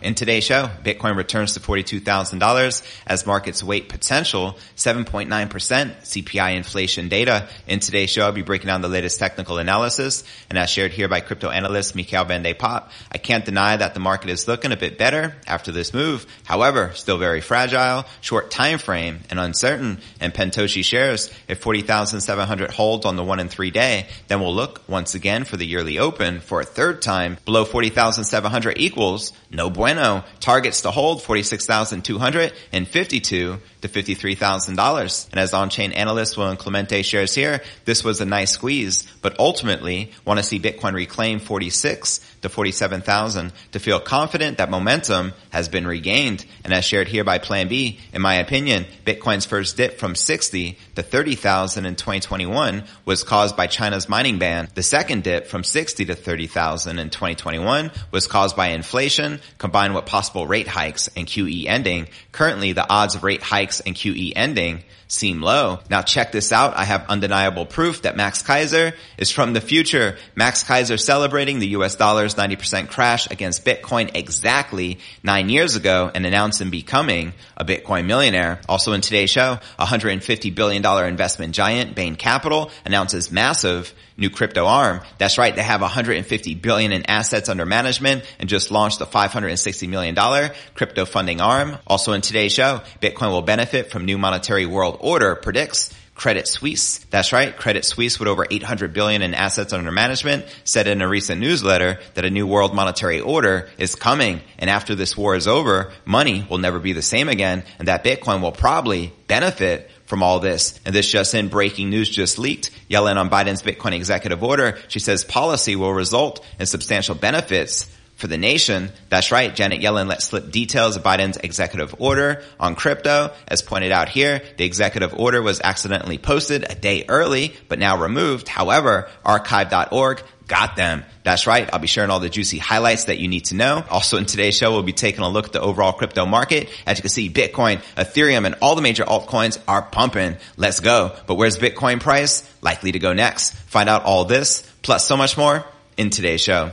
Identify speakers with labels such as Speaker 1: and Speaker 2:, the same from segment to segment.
Speaker 1: In today's show, Bitcoin returns to $42,000 as markets weight potential 7.9% CPI inflation data. In today's show, I'll be breaking down the latest technical analysis and as shared here by crypto analyst Michael van de Poppe, I can't deny that the market is looking a bit better after this move. However, still very fragile, short time frame and uncertain and Pentoshi shares if 40,700 holds on the one and three day, then we'll look once again for the yearly open for a third time below 40,700 equals no bueno. Targets to hold 46,252 to $53,000. And as on-chain analyst William Clemente shares here, this was a nice squeeze, but ultimately want to see Bitcoin reclaim 46 to 47,000 to feel confident that momentum has been regained. And as shared here by Plan B, in my opinion, Bitcoin's first dip from 60 to 30,000 in 2021 was caused by China's mining ban. The second dip from 60 to 30,000 in 2021 was caused by inflation combined with possible rate hikes and QE ending. Currently, the odds of rate hikes and QE ending seem low. Now check this out. I have undeniable proof that Max Keiser is from the future. Max Keiser celebrating the US dollar's 90% crash against Bitcoin exactly nine years ago and announcing becoming a Bitcoin millionaire. Also in today's show, $150 billion investment giant Bain Capital announces massive new crypto arm. That's right. They have 150 billion in assets under management and just launched a 560 million dollar crypto funding arm. Also in today's show, Bitcoin will benefit from new monetary world order predicts Credit Suisse. That's right. Credit Suisse with over 800 billion in assets under management said in a recent newsletter that a new world monetary order is coming. And after this war is over, money will never be the same again and that Bitcoin will probably benefit from all this. And this just in breaking news just leaked. Yellen on Biden's Bitcoin executive order. She says policy will result in substantial benefits for the nation. That's right. Janet Yellen let slip details of Biden's executive order on crypto. As pointed out here, the executive order was accidentally posted a day early, but now removed. However, archive.org got them. That's right. I'll be sharing all the juicy highlights that you need to know. Also in today's show, we'll be taking a look at the overall crypto market. As you can see, Bitcoin, Ethereum, and all the major altcoins are pumping. Let's go. But where's Bitcoin price? Likely to go next. Find out all this, plus so much more in today's show.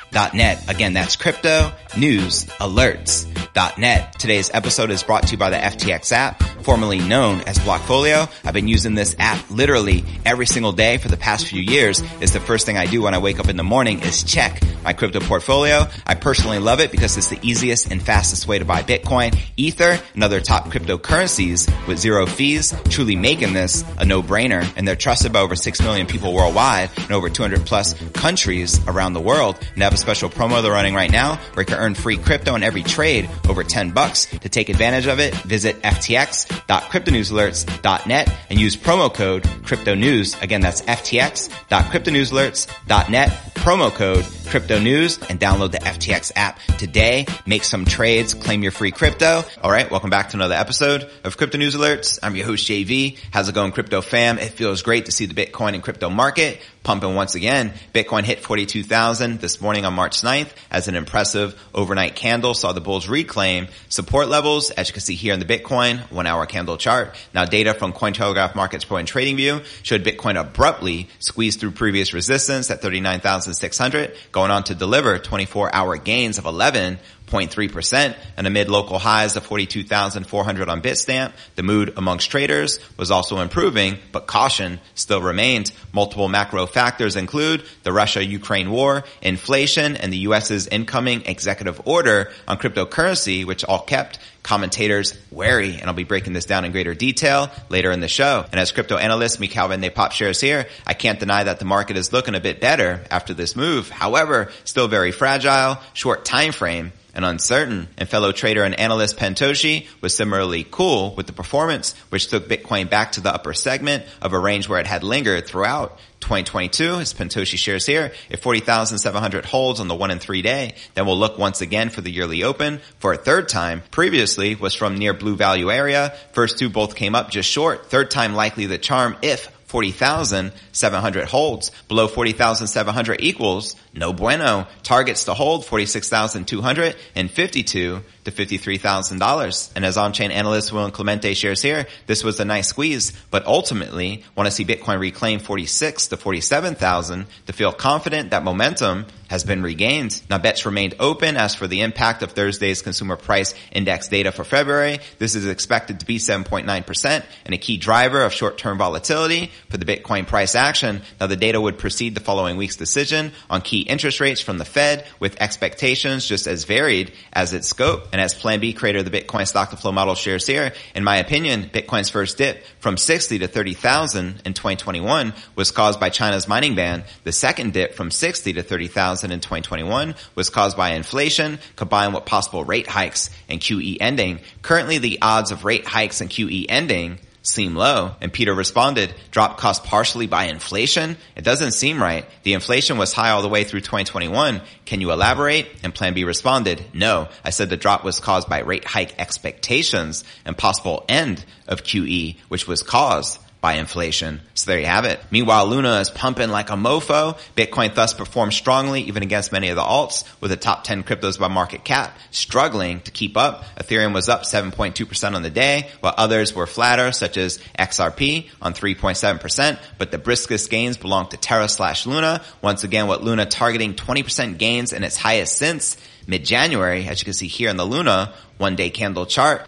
Speaker 1: cryptonewsalerts.net. Again, that's crypto news alerts.net. Today's episode is brought to you by the FTX app, formerly known as Blockfolio. I've been using this app literally every single day for the past few years. It's the first thing I do when I wake up in the morning is check my crypto portfolio. I personally love it because it's the easiest and fastest way to buy Bitcoin, Ether, and other top cryptocurrencies with zero fees, truly making this a no-brainer. And they're trusted by over 6 million people worldwide and over 200 plus countries around the world. And special promo they're running right now where you can earn free crypto on every trade over 10 bucks. To take advantage of it, visit ftx.cryptonewsalerts.net and use promo code cryptonews. Again, that's ftx.cryptonewsalerts.net, promo code crypto news and download the FTX app today. Make some trades, claim your free crypto. All right. Welcome back to another episode of crypto news alerts. I'm your host JV. How's it going crypto fam? It feels great to see the Bitcoin and crypto market pumping once again. Bitcoin hit 42,000 this morning on March 9th as an impressive overnight candle saw the bulls reclaim support levels as you can see here in the Bitcoin one hour candle chart. Now data from Cointelegraph Markets Pro and TradingView showed Bitcoin abruptly squeeze through previous resistance at 39,600 going on to deliver 24 hour gains of 11 0.3% and amid local highs of 42,400 on Bitstamp. The mood amongst traders was also improving, but caution still remained. Multiple macro factors include the Russia-Ukraine war, inflation, and the U.S.'s incoming executive order on cryptocurrency, which all kept commentators wary. And I'll be breaking this down in greater detail later in the show. And as crypto analyst Mikhail Van Pop shares here, I can't deny that the market is looking a bit better after this move. However, still very fragile, short time frame, and uncertain. And fellow trader and analyst Pentoshi was similarly cool with the performance, which took Bitcoin back to the upper segment of a range where it had lingered throughout 2022. As Pentoshi shares here, if 40,700 holds on the one and three day, then we'll look once again for the yearly open for a third time. Previously was from near blue value area. First two both came up just short. Third time likely the charm if 40,700 holds. Below 40,700 equals no bueno. Targets to hold 46,200 and 52 to $53,000. And as on-chain analyst Will Clemente shares here, this was a nice squeeze, but ultimately want to see Bitcoin reclaim 46 to 47,000 to feel confident that momentum has been regained. Now bets remained open as for the impact of Thursday's consumer price index data for February. This is expected to be 7.9% and a key driver of short-term volatility for the Bitcoin price action. Now the data would precede the following week's decision on key interest rates from the Fed with expectations just as varied as its scope. And as Plan B creator of the Bitcoin stock to flow model shares here, in my opinion, Bitcoin's first dip from 60 to 30,000 in 2021 was caused by China's mining ban. The second dip from 60 to 30,000 in 2021 was caused by inflation combined with possible rate hikes and QE ending. Currently the odds of rate hikes and QE ending seem low. And Peter responded, drop caused partially by inflation? It doesn't seem right. The inflation was high all the way through 2021. Can you elaborate? And Plan B responded, no. I said the drop was caused by rate hike expectations and possible end of QE, which was caused by inflation. So there you have it. Meanwhile, Luna is pumping like a mofo. Bitcoin thus performed strongly even against many of the alts with the top 10 cryptos by market cap struggling to keep up. Ethereum was up 7.2% on the day while others were flatter such as XRP on 3.7%. But the briskest gains belong to Terra slash Luna. Once again, with Luna targeting 20% gains in its highest since mid-January, as you can see here in the Luna one day candle chart.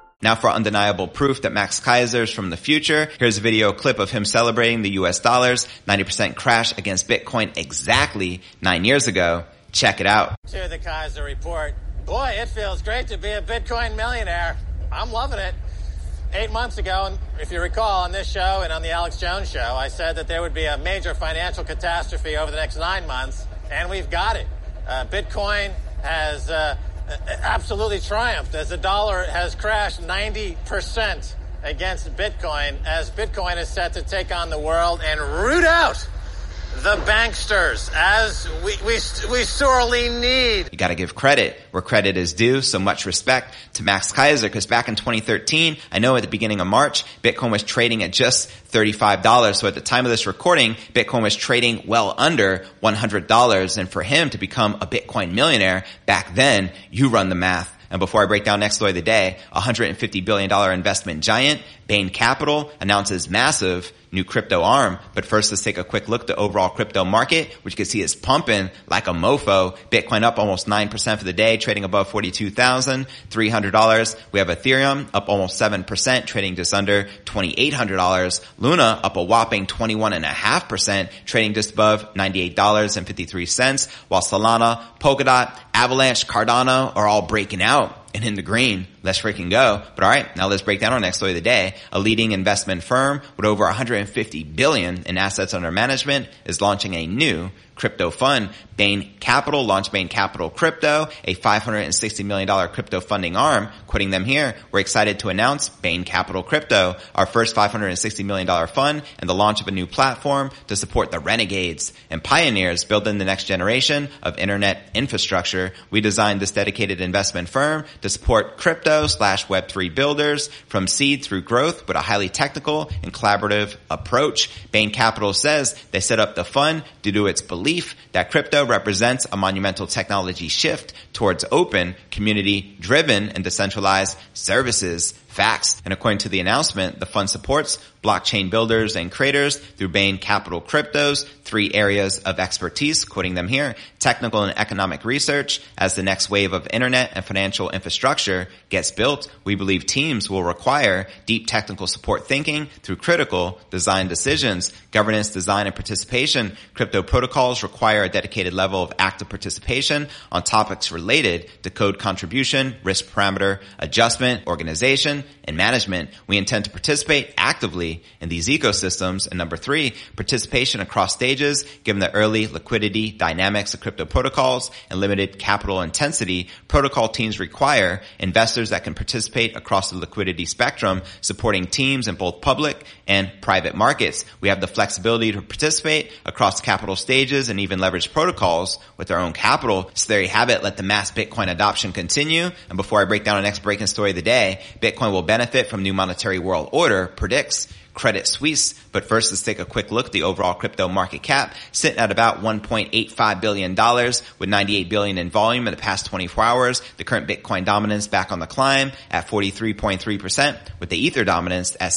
Speaker 1: Now for undeniable proof that Max Keiser is from the future, here's a video clip of him celebrating the US dollars 90% crash against Bitcoin exactly nine years ago. Check it out.
Speaker 2: To the Keiser report. Boy, it feels great to be a Bitcoin millionaire. I'm loving it. Eight months ago, and if you recall, on this show and on the Alex Jones show, I said that there would be a major financial catastrophe over the next nine months, and we've got it. Uh, Bitcoin has uh, absolutely triumphed as the dollar has crashed 90% against Bitcoin as Bitcoin is set to take on the world and root out the banksters as we, we, we sorely need.
Speaker 1: You gotta give credit where credit is due. So much respect to Max Keiser because back in 2013, I know at the beginning of March, Bitcoin was trading at just $35. So at the time of this recording, Bitcoin was trading well under $100. And for him to become a Bitcoin millionaire back then, you run the math. And before I break down next story of the day, a $150 billion investment giant, Bain Capital, announces massive new crypto arm. But first, let's take a quick look at the overall crypto market, which you can see is pumping like a mofo. Bitcoin up almost 9% for the day, trading above $42,300. We have Ethereum up almost 7%, trading just under $2,800. Luna up a whopping 21.5%, trading just above $98.53, while Solana, Polkadot, Avalanche, Cardano are all breaking out and in the green. Let's freaking go. But all right, now let's break down our next story of the day. A leading investment firm with over 150 billion in assets under management is launching a new crypto fund. Bain Capital launched Bain Capital Crypto, a $560 million crypto funding arm. Quoting them here, we're excited to announce Bain Capital Crypto, our first $560 million fund and the launch of a new platform to support the renegades and pioneers building the next generation of internet infrastructure. We designed this dedicated investment firm to support crypto slash Web3 builders from seed through growth with a highly technical and collaborative approach. Bain Capital says they set up the fund due to its belief that crypto represents a monumental technology shift towards open, community driven and decentralized services facts. And according to the announcement, the fund supports blockchain builders and creators through Bain Capital Crypto's three areas of expertise, quoting them here, technical and economic research. As the next wave of internet and financial infrastructure gets built, we believe teams will require deep technical support thinking through critical design decisions, governance, design, and participation. Crypto protocols require a dedicated level of active participation on topics related to code contribution, risk parameter adjustment, organization, and management. We intend to participate actively in these ecosystems. And number three, participation across stages, given the early liquidity dynamics of crypto protocols and limited capital intensity, protocol teams require investors that can participate across the liquidity spectrum, supporting teams in both public and private markets. We have the flexibility to participate across capital stages and even leverage protocols with our own capital. So there you have it. Let the mass Bitcoin adoption continue. And before I break down our next breaking story of the day, Bitcoin will benefit from new monetary world order predicts Credit Suisse. But first, let's take a quick look at the overall crypto market cap, sitting at about $1.85 billion with 98 billion in volume in the past 24 hours. The current Bitcoin dominance back on the climb at 43.3% with the Ether dominance at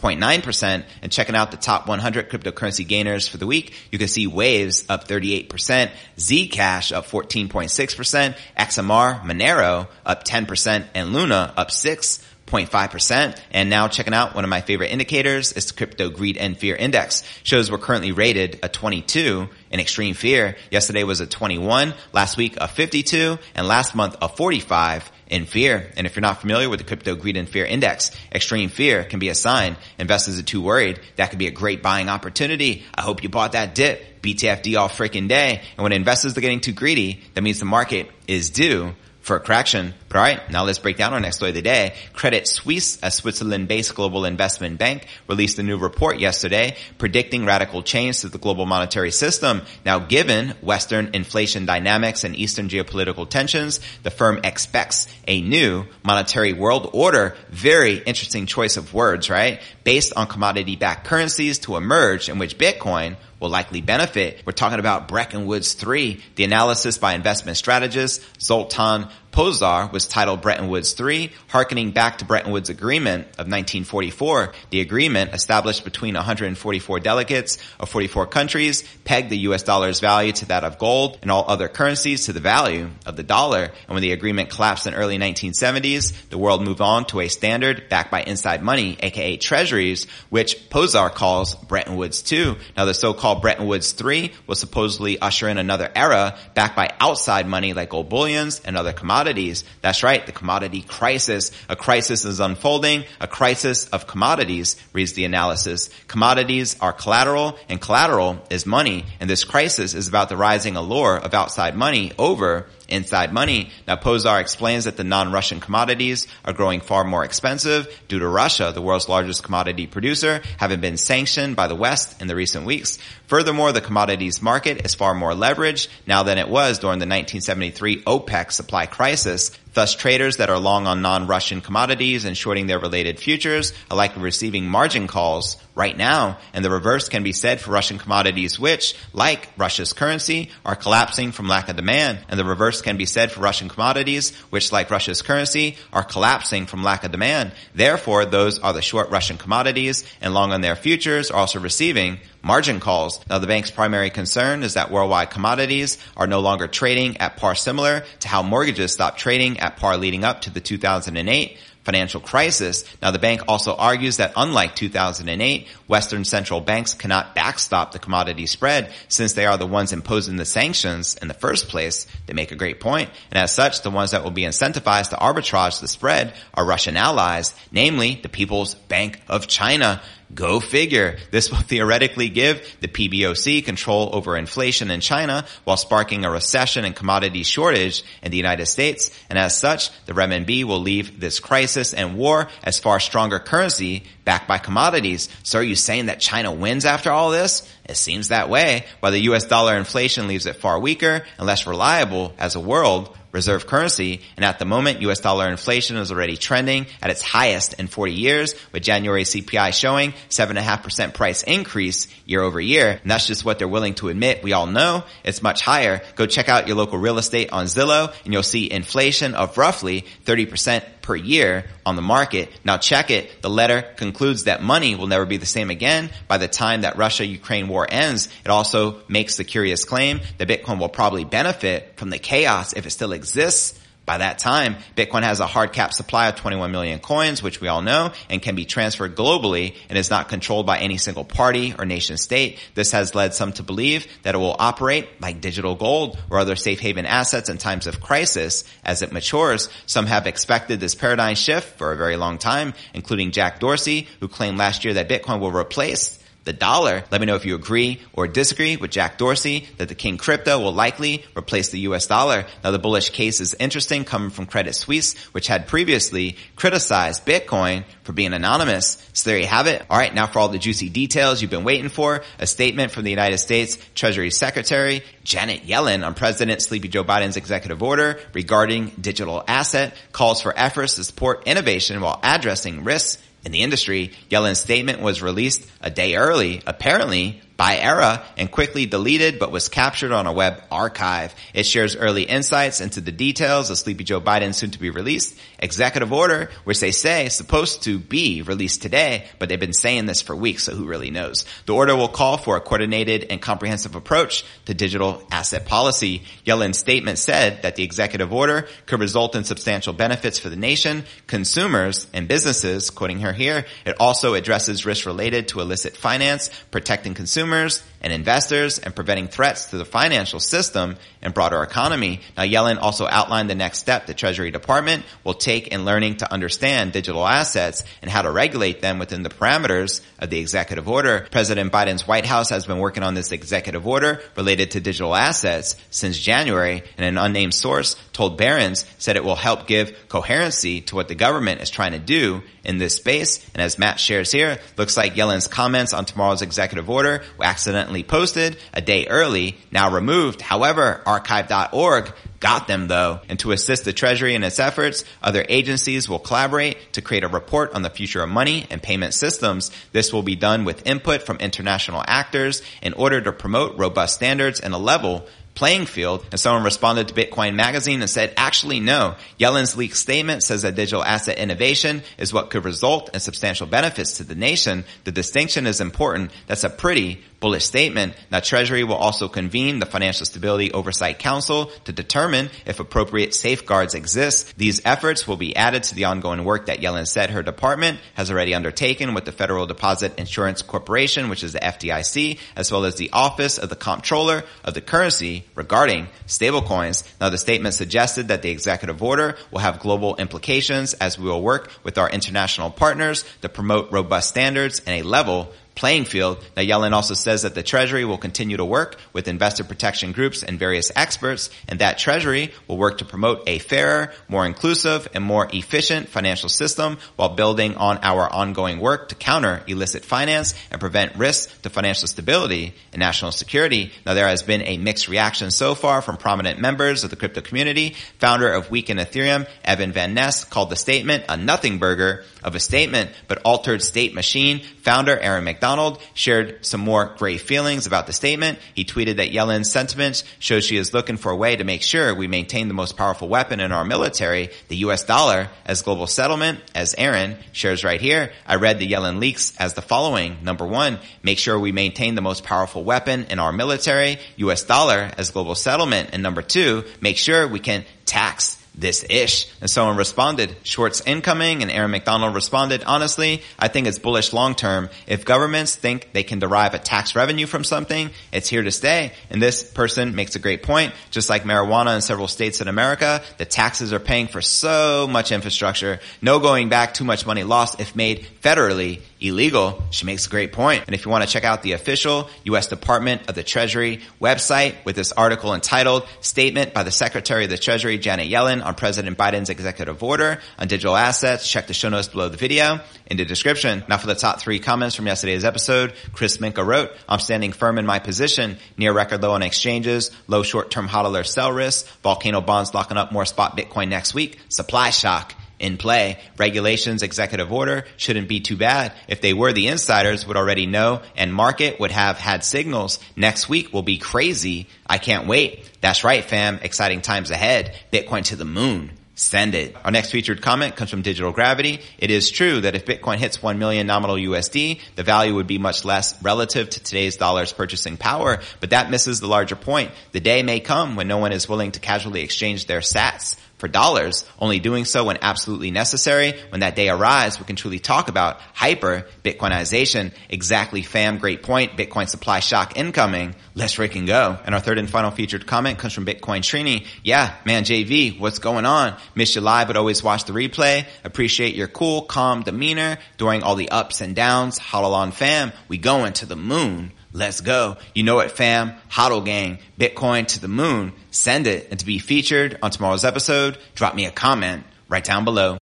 Speaker 1: 17.9%. And checking out the top 100 cryptocurrency gainers for the week, you can see Waves up 38%, Zcash up 14.6%, XMR, Monero up 10%, and Luna up 6 0.5%. And now checking out one of my favorite indicators is the crypto greed and fear index. Shows we're currently rated a 22 in extreme fear. Yesterday was a 21, last week a 52, and last month a 45 in fear. And if you're not familiar with the crypto greed and fear index, extreme fear can be a sign investors are too worried. That could be a great buying opportunity. I hope you bought that dip. BTFD all freaking day. And when investors are getting too greedy, that means the market is due for correction. But all right, now let's break down our next story of the day. Credit Suisse, a Switzerland-based global investment bank, released a new report yesterday predicting radical change to the global monetary system. Now, given Western inflation dynamics and Eastern geopolitical tensions, the firm expects a new monetary world order. Very interesting choice of words, right? Based on commodity-backed currencies to emerge in which Bitcoin will likely benefit. We're talking about Bretton Woods 3. The analysis by investment strategist Zoltan Pozsar was titled Bretton Woods 3, harkening back to Bretton Woods Agreement of 1944. The agreement, established between 144 delegates of 44 countries, pegged the US dollar's value to that of gold and all other currencies to the value of the dollar. And when the agreement collapsed in early 1970s, the world moved on to a standard backed by inside money, aka treasuries, which Pozsar calls Bretton Woods 2. Now the so-called Bretton Woods 3 will supposedly usher in another era backed by outside money like gold bullions and other commodities commodities. That's right, the commodity crisis. A crisis is unfolding, a crisis of commodities, reads the analysis. Commodities are collateral, and collateral is money, and this crisis is about the rising allure of outside money over inside money. Now Pozsar explains that the non-Russian commodities are growing far more expensive due to Russia, the world's largest commodity producer, having been sanctioned by the West in the recent weeks. Furthermore, the commodities market is far more leveraged now than it was during the 1973 OPEC supply crisis. Thus, traders that are long on non-Russian commodities and shorting their related futures are likely receiving margin calls right now. And the reverse can be said for Russian commodities, which, like Russia's currency, are collapsing from lack of demand. And the reverse can be said for Russian commodities, which, like Russia's currency, are collapsing from lack of demand. Therefore, those are the short Russian commodities and long on their futures are also receiving margin calls. Now the bank's primary concern is that worldwide commodities are no longer trading at par similar to how mortgages stopped trading at par leading up to the 2008 financial crisis. Now the bank also argues that unlike 2008, Western central banks cannot backstop the commodity spread since they are the ones imposing the sanctions in the first place. They make a great point. And as such, the ones that will be incentivized to arbitrage the spread are Russian allies, namely the People's Bank of China. Go figure. This will theoretically give the PBOC control over inflation in China while sparking a recession and commodity shortage in the United States. And as such, the renminbi will leave this crisis and war as far stronger currency backed by commodities. So are you saying that China wins after all this? It seems that way, while the US dollar inflation leaves it far weaker and less reliable as a world reserve currency. And at the moment, US dollar inflation is already trending at its highest in 40 years, with January CPI showing 7.5% price increase year over year. And that's just what they're willing to admit. We all know it's much higher. Go check out your local real estate on Zillow and you'll see inflation of roughly 30% per year on the market. Now check it. The letter concludes that money will never be the same again by the time that Russia-Ukraine war ends. It also makes the curious claim that Bitcoin will probably benefit from the chaos if it still exists by that time, Bitcoin has a hard cap supply of 21 million coins, which we all know, and can be transferred globally and is not controlled by any single party or nation state. This has led some to believe that it will operate like digital gold or other safe haven assets in times of crisis as it matures. Some have expected this paradigm shift for a very long time, including Jack Dorsey, who claimed last year that Bitcoin will replace the dollar. Let me know if you agree or disagree with Jack Dorsey that the King crypto will likely replace the US dollar. Now the bullish case is interesting coming from Credit Suisse, which had previously criticized Bitcoin for being anonymous. So there you have it. All right. Now for all the juicy details you've been waiting for, a statement from the United States Treasury Secretary Janet Yellen on President Sleepy Joe Biden's executive order regarding digital asset calls for efforts to support innovation while addressing risks in the industry, Yellen's statement was released a day early, apparently by Era and quickly deleted but was captured on a web archive. It shares early insights into the details of Sleepy Joe Biden's soon to be released executive order, which they say is supposed to be released today, but they've been saying this for weeks, so who really knows? The order will call for a coordinated and comprehensive approach to digital asset policy. Yellen's statement said that the executive order could result in substantial benefits for the nation, consumers, and businesses, quoting her here. It also addresses risks related to illicit finance, protecting consumers, consumers and investors and preventing threats to the financial system and broader economy. Now, Yellen also outlined the next step the Treasury Department will take in learning to understand digital assets and how to regulate them within the parameters of the executive order. President Biden's White House has been working on this executive order related to digital assets since January, and an unnamed source told Barron's said it will help give coherency to what the government is trying to do in this space. And as Matt shares here, looks like Yellen's comments on tomorrow's executive order were accidentally posted a day early, now removed. However, archive.org got them though. And to assist the Treasury in its efforts, other agencies will collaborate to create a report on the future of money and payment systems. This will be done with input from international actors in order to promote robust standards and a level playing field. And someone responded to Bitcoin Magazine and said, actually, no. Yellen's leaked statement says that digital asset innovation is what could result in substantial benefits to the nation. The distinction is important. That's a pretty bullish statement. Now Treasury will also convene the Financial Stability Oversight Council to determine if appropriate safeguards exist. These efforts will be added to the ongoing work that Yellen said her department has already undertaken with the Federal Deposit Insurance Corporation, which is the FDIC, as well as the Office of the Comptroller of the Currency regarding stablecoins. Now the statement suggested that the executive order will have global implications as we will work with our international partners to promote robust standards and a level playing field. Now Yellen also says that the Treasury will continue to work with investor protection groups and various experts, and that Treasury will work to promote a fairer, more inclusive, and more efficient financial system while building on our ongoing work to counter illicit finance and prevent risks to financial stability and national security. Now there has been a mixed reaction so far from prominent members of the crypto community. Founder of Week in Ethereum, Evan Van Ness, called the statement a nothing burger of a statement, but altered state machine. Founder Aaron McDonald shared some more grave feelings about the statement. He tweeted that Yellen's sentiments show she is looking for a way to make sure we maintain the most powerful weapon in our military, the US dollar, as global settlement. As Aaron shares right here, I read the Yellen leaks as the following. Number one, make sure we maintain the most powerful weapon in our military, US dollar, as global settlement. And number two, make sure we can tax this ish. And someone responded, shorts incoming, and Aaron McDonald responded, honestly, I think it's bullish long term. If governments think they can derive a tax revenue from something, it's here to stay. And this person makes a great point. Just like marijuana in several states in America, the taxes are paying for so much infrastructure. No going back, too much money lost if made federally illegal. She makes a great point. And if you want to check out the official U.S. Department of the Treasury website with this article entitled Statement by the Secretary of the Treasury Janet Yellen on President Biden's executive order on digital assets, check the show notes below the video in the description. Now for the top three comments from yesterday's episode, Chris Minka wrote, I'm standing firm in my position, near record low on exchanges, low short-term hodler sell risk, volcano bonds locking up more spot Bitcoin next week, supply shock in play. Regulations, executive order shouldn't be too bad. If they were, the insiders would already know and market would have had signals. Next week will be crazy. I can't wait. That's right, fam. Exciting times ahead. Bitcoin to the moon. Send it. Our next featured comment comes from Digital Gravity. It is true that if Bitcoin hits 1 million nominal USD, the value would be much less relative to today's dollar's purchasing power, but that misses the larger point. The day may come when no one is willing to casually exchange their sats for dollars, only doing so when absolutely necessary. When that day arrives, we can truly talk about hyper Bitcoinization. Exactly, fam. Great point. Bitcoin supply shock incoming. Let's freaking go. And our third and final featured comment comes from Bitcoin Trini. Yeah, man, JV, what's going on? Miss you live, but always watch the replay. Appreciate your cool, calm demeanor during all the ups and downs. Hodl on fam. We going to the moon. Let's go. You know it, fam. Hodl gang. Bitcoin to the moon. Send it. And to be featured on tomorrow's episode, drop me a comment right down below.